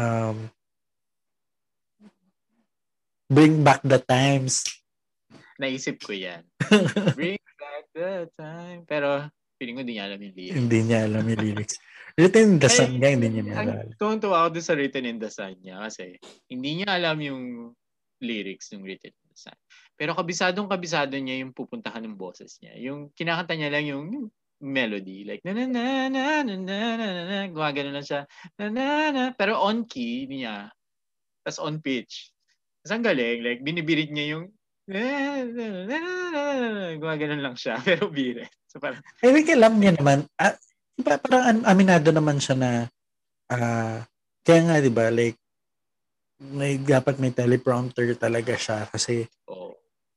A: Um, bring back the times.
B: Naisip ko yan. Bring back the time. Pero, feeling ko hindi niya alam yung lyrics.
A: hindi niya alam yung lyrics. Written in the
B: Ay,
A: sun nga, hindi niya naalala.
B: Tuwang-tuwa ako doon sa Written in the Sun niya kasi hindi niya alam yung lyrics ng Written in the Sun. Pero kabisadong kabisado niya yung pupuntahan ng boses niya. Yung kinakanta niya lang yung, yung melody. Like, na na na na na na na na na Gumagano lang siya. Na na na. Pero on key niya. Tapos on pitch. Tapos ang galing. Like, binibirit niya yung na na na na na na Gumagano lang siya. Pero birit. So parang,
A: I think alam niya naman, ah, diba, parang an- aminado naman siya na, ah, kaya nga, di ba, like, may, dapat may teleprompter talaga siya kasi
B: oh,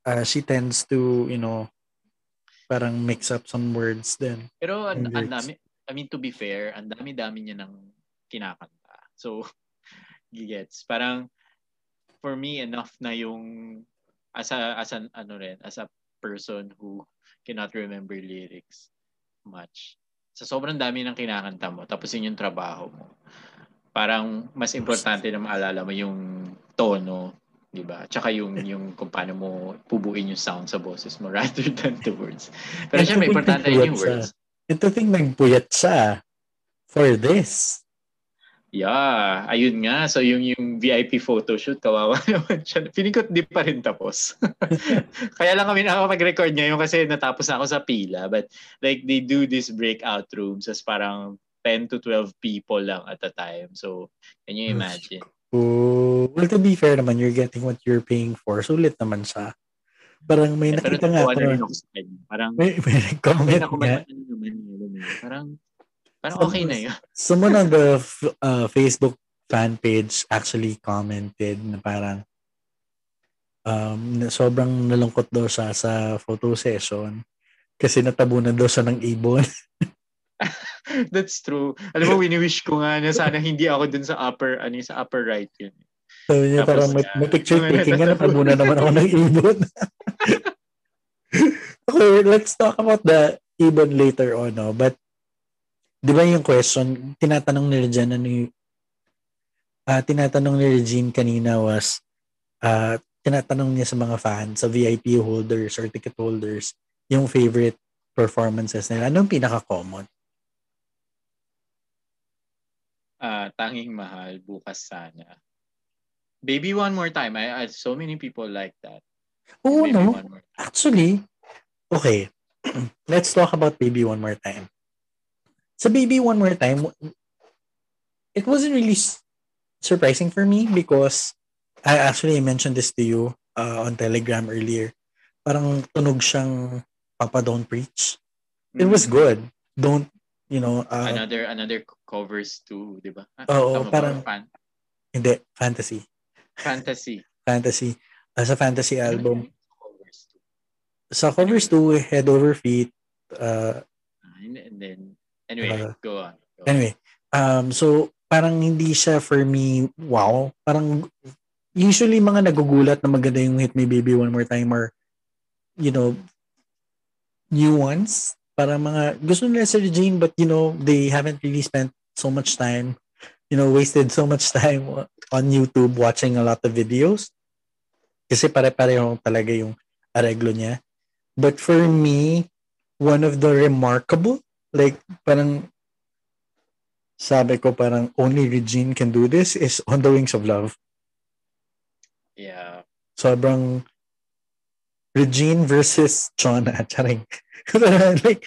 A: ah, she tends to, you know, parang mix up some words din.
B: Pero ang
A: lyrics.
B: dami, I mean to be fair, ang dami-dami niya ng kinakanta. So, gets. Parang for me enough na yung as a as an ano rin, as a person who cannot remember lyrics much. Sa sobrang dami ng kinakanta mo, tapos yun yung trabaho mo. Parang mas importante na maalala mo yung tono, 'di ba? Tsaka yung yung kung paano mo pubuin yung sound sa boses mo rather than the words. Pero syempre, importante
A: nagpuyat
B: yung words.
A: And to think nagpuyat siya for this.
B: Yeah, ayun nga. So yung yung VIP photoshoot, kawawa naman siya. Feeling ko di pa rin tapos. Kaya lang kami nakapag-record ngayon kasi natapos na ako sa pila. But like they do this breakout rooms as parang 10 to 12 people lang at a time. So can you imagine?
A: Oh, well, to be fair naman, you're getting what you're paying for. Sulit naman siya. Parang may
B: Eh, pero
A: nakita nga ako.
B: na ako sa kanya. Parang,
A: May, may comment
B: ano naman, parang, parang okay na yun.
A: Someone on the uh, Facebook fan page actually commented na parang um, na sobrang nalungkot daw siya sa photo session kasi natabunan daw siya ng ibon.
B: That's true. Alam mo, wini-wish ko nga na sana hindi ako dun sa upper, ano sa upper right yun.
A: Sabi niya
B: Tapos
A: parang may, may picture
B: mga
A: taking nga
B: natabunan.
A: natabunan naman ako ng ibon. okay, let's talk about the ibon later on. No? But di ba yung question, tinatanong ni Regine, ano yung, ah, tinatanong ni Regine kanina was, ah, tinatanong niya sa mga fans, sa VIP holders or ticket holders, yung favorite performances nila. Anong pinaka-common?
B: Ah, tanging mahal, bukas sana. Baby one more time. I, I so many people like that.
A: Oo,
B: Baby
A: no? Actually, okay. Let's talk about Baby One More Time. Sa Baby One More Time, it wasn't really surprising for me because I actually mentioned this to you uh, on Telegram earlier. Parang tunog siyang Papa Don't Preach. It was
B: Mm.
A: good. Don't, you know, uh,
B: another another covers too, 'di ba? Ah,
A: Oo,
B: tama ba?
A: parang-
B: Fan-
A: hindi, fantasy.
B: fantasy.
A: Fantasy. Uh, sa fantasy
B: Ano
A: album.
B: yun? Covers too.
A: Sa covers to Head Over Feet, uh,
B: And, then anyway,
A: Uh,
B: go on. Go.
A: Anyway, um, so parang hindi siya for me, wow. Parang usually mga nagugulat na maganda yung Hit Me Baby One More Time or, you know, new ones. Para mga, gusto nila si Regine but, you know, they haven't really spent so much time, you know, wasted so much time on YouTube watching a lot of videos. Kasi pare-pareho talaga yung areglo niya. But for me, one of the remarkable, like, parang sabi ko parang only Regine can do this is On the Wings of Love.
B: Yeah.
A: Sobrang Regine versus Chona. Charing. like,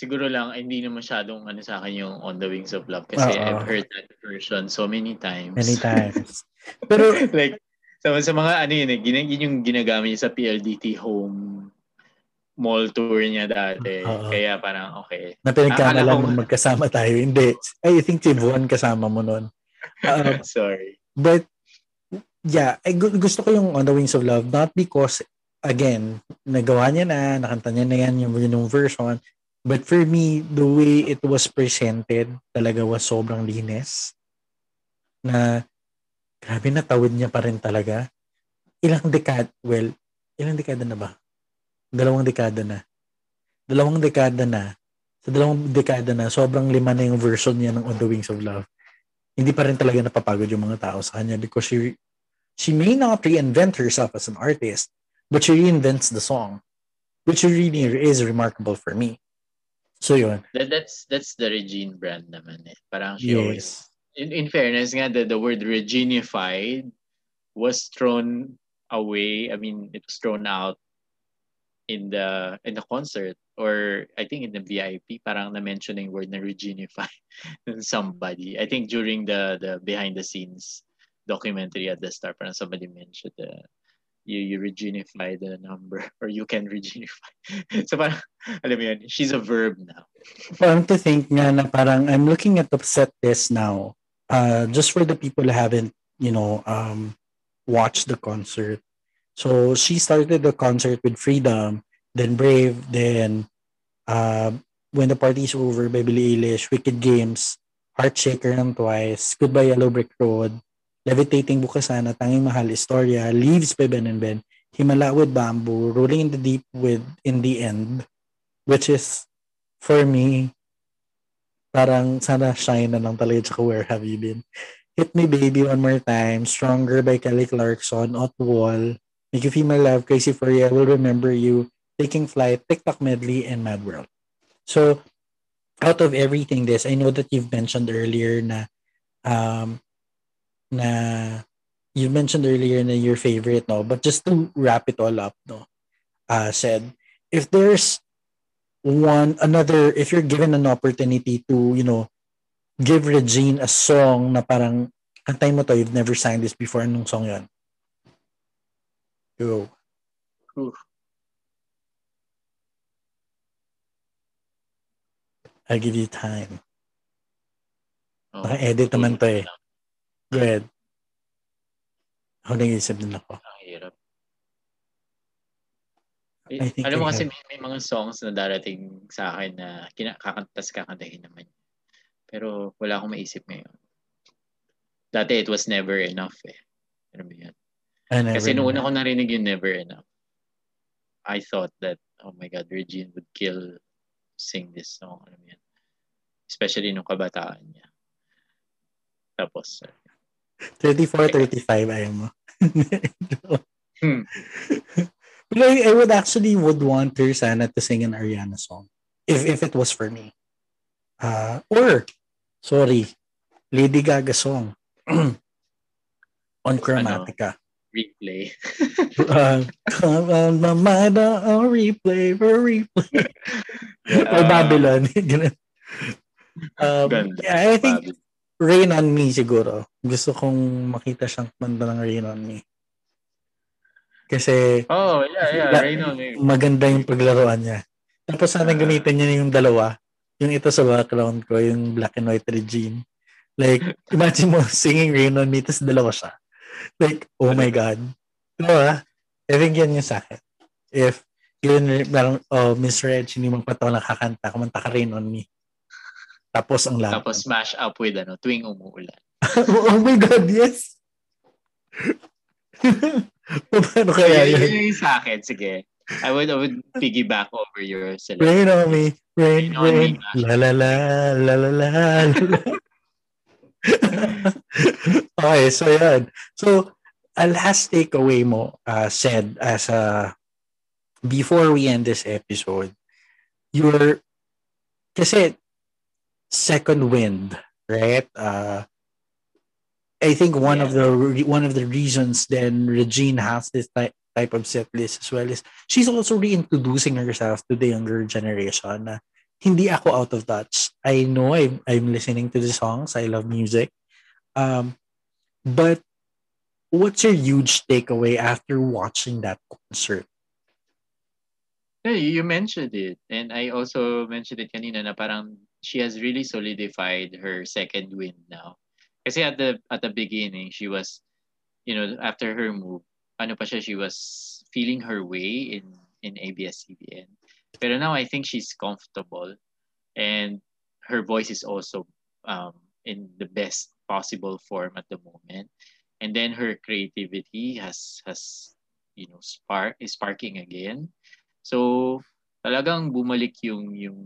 B: Siguro lang hindi na masyadong ano sa akin yung On the Wings of Love kasi
A: Oo.
B: I've heard that version so many times.
A: many times. Pero,
B: like sa, sa mga ano yun eh, gina, yun yung ginagamit niya sa PLDT home mall tour niya dati.
A: Oo.
B: Kaya parang okay.
A: na pinagkamalan mo magkasama tayo. Hindi. I think Von kasama mo nun. Uh,
B: Sorry.
A: But yeah, I gu- gusto ko yung On the Wings of Love not because again, nagawa niya na, nakanta niya na yan yung, yung version. But for me, the way it was presented talaga was sobrang linis. Na grabe na tawid niya pa rin talaga. Ilang dekad, well, ilang dekada na ba? Dalawang dekada na. Dalawang dekada na. Sa dalawang dekada na, sobrang lima na yung version niya ng On the Wings of Love hindi pa rin talaga napapagod yung mga tao sa kanya because she she may not reinvent herself as an artist, but she reinvents the song, which really is remarkable for me. So yun.
B: That, that's that's the Regine brand naman eh. Parang she always
A: Yes.
B: in, in fairness nga the, the word reginified was thrown away i mean it was thrown out in the in the concert or i think in the vip parang na mention yung word na reginify somebody i think during the the behind the scenes documentary at the start parang somebody mentioned the you you reginify the number or you can reginify so parang alam mo she's a verb now
A: Parang to think nga na parang I'm looking at the set list now. Uh, just for the people who haven't, you know, um, watched the concert. So she started the concert with Freedom, then Brave, then uh, When the Party's Over by Billie Eilish, Wicked Games, Heartshaker ng Twice, Goodbye Yellow Brick Road, Levitating Bukasana, Tanging Mahal, Istorya, Leaves by Ben and Ben, Himala with Bamboo, Rolling in the Deep with In the End, which is, for me, parang sana shine na lang talaga tsaka Where Have You Been. Hit Me Baby One More Time, Stronger by Kelly Clarkson, Out Wall, Make You Feel My Love, Crazy For You, I Will Remember You, Taking Flight, TikTok Medley, and Mad World. So, out of everything this, I know that you've mentioned earlier na um na you mentioned earlier na your favorite, no? But just to wrap it all up, no? Uh, said, if there's one, another, if you're given an opportunity to, you know, give Regine a song na parang, kantay mo to, you've never sang this before, anong song yon? Go. Oof. I'll give you time. Oh, Naka-edit naman to eh. Go ahead. Ako nag-isip din ako.
B: Ang hirap. I think Alam mo kasi may, may mga songs na darating sa akin na kinakakantas kakantahin naman. Pero wala akong maisip ngayon. Dati it was never enough eh. Ano ba yan? Kasi noong una ko narinig yung never enough, I thought that, oh my God, Regine would kill sing this song. Ano yan? Especially nung kabataan niya. Tapos,
A: 34, 35, ayaw mo. hmm. But I, I would actually would want her sana to sing an Ariana song. If if it was for me. Uh, or, sorry, Lady Gaga song. on Chromatica.
B: Ano? Replay.
A: uh, come on my mind, I'll replay for replay. Yeah. or Babylon. um, yeah, I think Rain on Me siguro. Gusto kong makita siyang kumanta ng Rain on Me. Kasi
B: Oh, yeah, yeah, la- Rain on Me.
A: Maganda yung paglaruan niya. Tapos sana gamitin niya yung dalawa. Yung ito sa background ko, yung black and white regime. Like, imagine mo singing Rain on Me, tapos dalawa siya. Like, oh my God. Diba? I think yan yung sa akin. If yun, parang, oh, Miss Reg, hindi mong pataw nakakanta, kumanta ka Rain on Me. Tapos ang lahat.
B: Tapos smash up with ano, tuwing umuulan.
A: oh my God, yes! Paano kaya yun?
B: Yun yung sa akin, sige. I would, I would piggyback over your
A: selection. Rain on me, rain, rain, rain. la la la, la la la. okay, so yan. So, a last takeaway mo uh, said as a, before we end this episode, you're, kasi second wind, right? Uh, I think one yeah. of the one of the reasons then Regine has this type type of set list as well is she's also reintroducing herself to the younger generation. Uh, hindi ako out of touch. I know I'm, I'm listening to the songs. I love music. Um, but what's your huge takeaway after watching that concert?
B: Yeah, you mentioned it. And I also mentioned it kanina na parang she has really solidified her second win now. Kasi at the at the beginning, she was, you know, after her move, ano pa siya, she was feeling her way in in ABS-CBN. Pero now I think she's comfortable and her voice is also um, in the best possible form at the moment. And then her creativity has has you know spark is sparking again. So talagang bumalik yung yung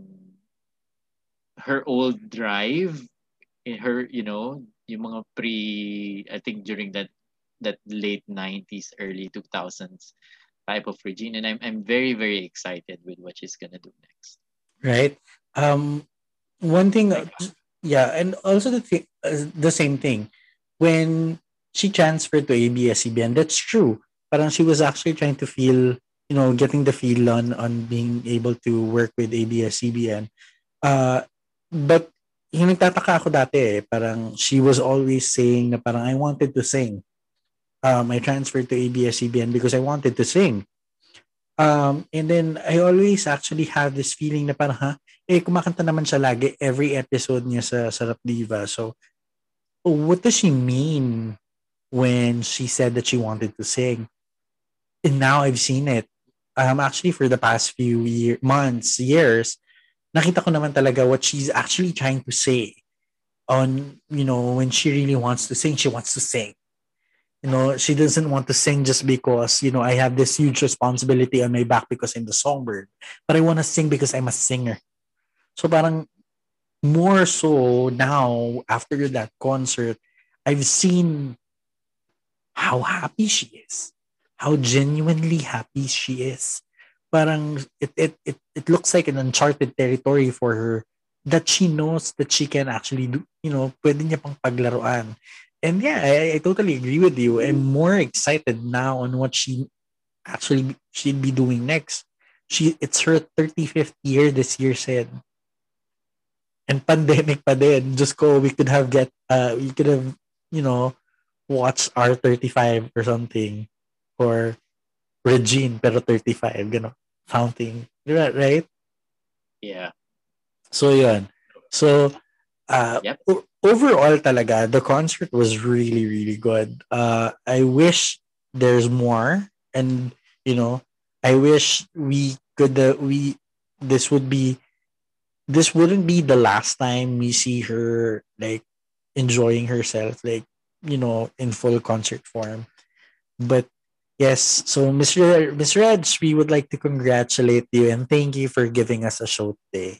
B: her old drive in her you know yung mga pre I think during that that late 90s early 2000s type of Regine and I'm I'm very very excited with what she's gonna do next.
A: Right? Um one thing yeah and also the th- uh, the same thing. When she transferred to ABS-CBN that's true. Parang she was actually trying to feel you know getting the feel on on being able to work with ABS-CBN uh but yung nagtataka ako dati eh, parang she was always saying na parang I wanted to sing. Um, I transferred to ABS-CBN because I wanted to sing. Um, and then I always actually have this feeling na parang ha, eh kumakanta naman siya lagi every episode niya sa Sarap Diva. So what does she mean when she said that she wanted to sing? And now I've seen it. Um, actually for the past few year, months, years, nakita ko naman talaga what she's actually trying to say on, you know, when she really wants to sing, she wants to sing. You know, she doesn't want to sing just because, you know, I have this huge responsibility on my back because I'm the songbird. But I want to sing because I'm a singer. So parang more so now after that concert, I've seen how happy she is, how genuinely happy she is parang it, it it it looks like an uncharted territory for her that she knows that she can actually do, you know, pwede niya pang paglaruan. And yeah, I, I totally agree with you. I'm more excited now on what she actually she'd be doing next. She it's her 35th year this year said. And pandemic pa din. Just go, we could have get uh we could have, you know, watched R35 or something or Regine pero 35 gano something. Right?
B: Yeah.
A: So yun. So uh
B: Yep.
A: o- overall talaga the concert was really really good. Uh I wish there's more and you know I wish we could uh, we this would be this wouldn't be the last time we see her like enjoying herself like you know in full concert form. But yes, so Mr. Mr. Reg, we would like to congratulate you and thank you for giving us a show today.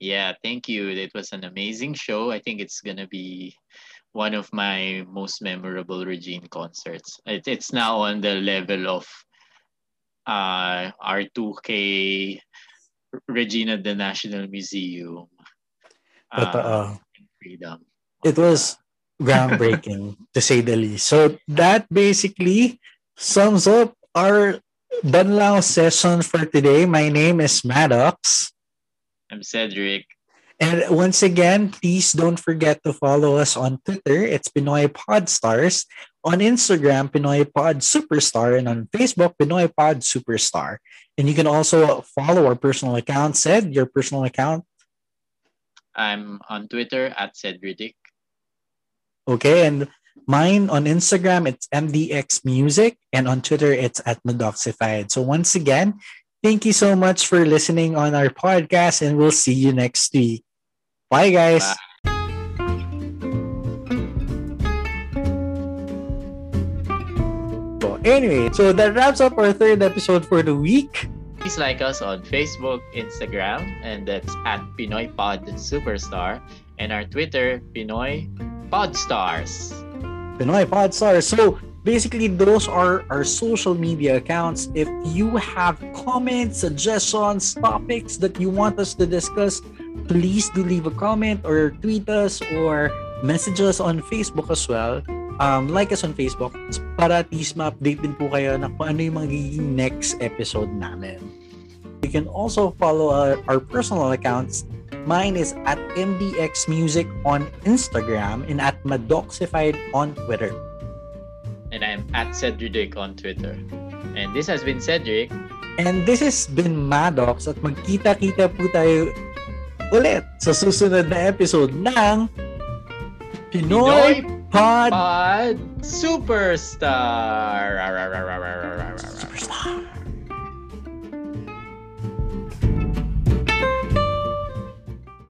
B: Yeah, thank you. It was an amazing show. I think it's gonna be one of my most memorable Regine concerts. It, it's now on the level of uh R2K Regina at the National Museum. Uh, Freedom.
A: it was groundbreaking to say the least. So that basically sums up our Banlao session for today. My name is Maddox.
B: I'm Cedric.
A: And once again, please don't forget to follow us on Twitter. It's Pinoy Podstars. On Instagram, Pinoy Pod Superstar. And on Facebook, Pinoy Pod Superstar. And you can also follow our personal account. Said your personal account.
B: I'm on Twitter at Cedric.
A: Okay, and mine on Instagram it's MDX Music, and on Twitter it's at Madoxified. So once again, thank you so much for listening on our podcast, and we'll see you next week. Bye, guys.
B: Bye.
A: So anyway, so that wraps up our third episode for the week.
B: Please like us on Facebook, Instagram, and that's at Pinoy Pod Superstar, and our Twitter, Pinoy Podstars.
A: Pinoy Podstars. So basically, those are our social media accounts. If you have comments, suggestions, topics that you want us to discuss, please do leave a comment or tweet us or message us on Facebook as well. Um, like us on Facebook para at least ma-update din po kayo na kung ano yung magiging next episode namin. You can also follow our, our personal accounts. Mine is at MDX Music on Instagram and at Madoxified on Twitter.
B: And I'm at Cedric on Twitter. And this has been Cedric.
A: And this has been Maddox at magkita-kita po tayo ulit sa susunod na episode ng Pinoy,
B: Pinoy
A: Pod
B: Pod Superstar.